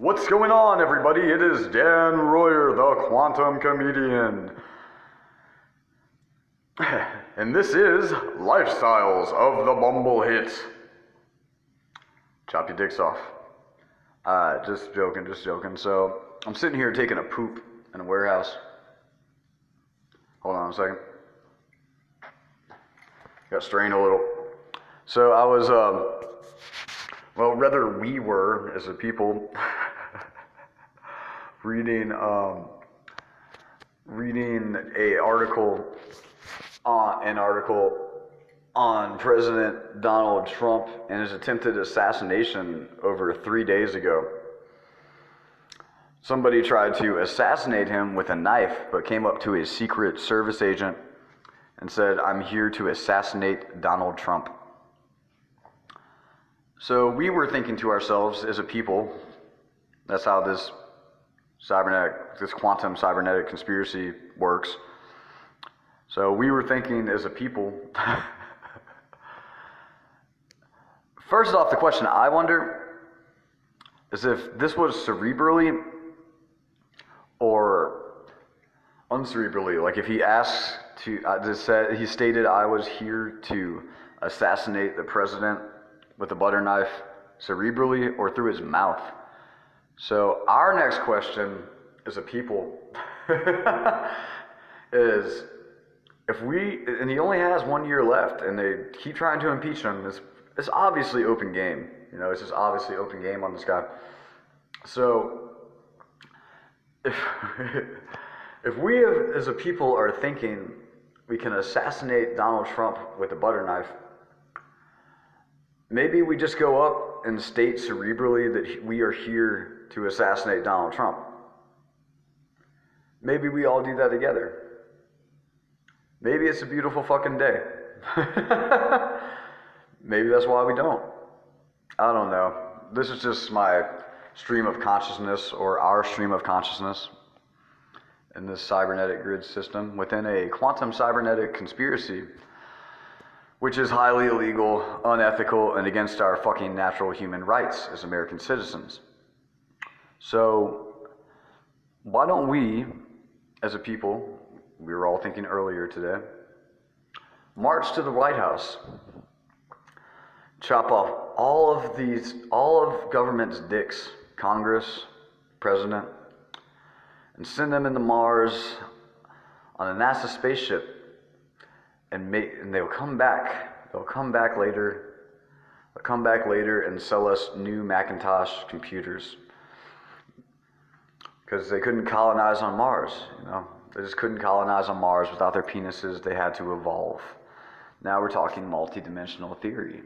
What's going on, everybody? It is Dan Royer, the quantum comedian. And this is Lifestyles of the Bumble Hits. Chop your dicks off. Uh, just joking, just joking. So, I'm sitting here taking a poop in a warehouse. Hold on a second. Got strained a little. So, I was, um, well, rather, we were, as a people, reading um, reading a article on an article on President Donald Trump and his attempted assassination over three days ago. Somebody tried to assassinate him with a knife, but came up to a Secret Service agent and said, I'm here to assassinate Donald Trump. So we were thinking to ourselves as a people, that's how this cybernetic, this quantum cybernetic conspiracy works. So we were thinking as a people. First off, the question I wonder is if this was cerebrally or uncerebrally. Like if he asks to, uh, just said, he stated, I was here to assassinate the president with a butter knife cerebrally or through his mouth. So our next question as a people is if we and he only has one year left and they keep trying to impeach him, it's, it's obviously open game. You know, it's just obviously open game on this guy. So if if we have, as a people are thinking we can assassinate Donald Trump with a butter knife, maybe we just go up and state cerebrally that we are here to assassinate Donald Trump. Maybe we all do that together. Maybe it's a beautiful fucking day. Maybe that's why we don't. I don't know. This is just my stream of consciousness or our stream of consciousness in this cybernetic grid system within a quantum cybernetic conspiracy, which is highly illegal, unethical, and against our fucking natural human rights as American citizens. So, why don't we, as a people, we were all thinking earlier today, march to the White House, chop off all of these, all of government's dicks, Congress, President, and send them into Mars on a NASA spaceship, and and they'll come back. They'll come back later. They'll come back later and sell us new Macintosh computers because they couldn't colonize on Mars. You know, they just couldn't colonize on Mars without their penises. They had to evolve. Now we're talking multidimensional theory.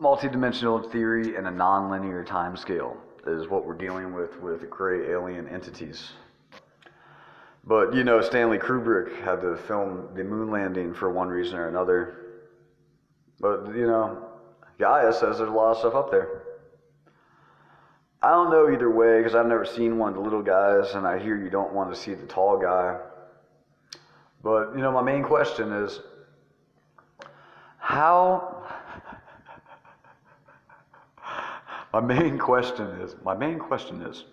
Multidimensional theory in a nonlinear time scale is what we're dealing with with gray alien entities. But you know, Stanley Kubrick had to film the moon landing for one reason or another. But you know, Gaia says there's a lot of stuff up there. I don't know either way because I've never seen one of the little guys, and I hear you don't want to see the tall guy. But, you know, my main question is how. my main question is my main question is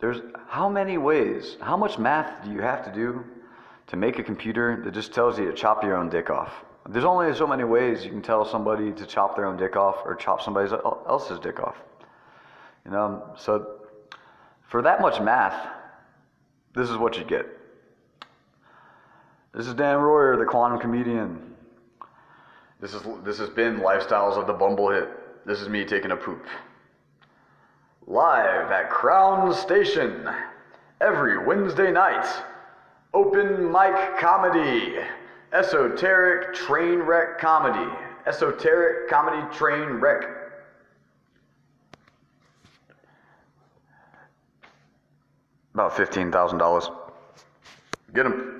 there's how many ways how much math do you have to do to make a computer that just tells you to chop your own dick off there's only so many ways you can tell somebody to chop their own dick off or chop somebody else's dick off. You know, so for that much math, this is what you get. This is Dan Royer, the quantum comedian. This is this has been Lifestyles of the Bumble Hit. This is me taking a poop. Live at Crown Station every Wednesday night. Open mic comedy. Esoteric train wreck comedy. Esoteric comedy train wreck. About $15,000. Get them.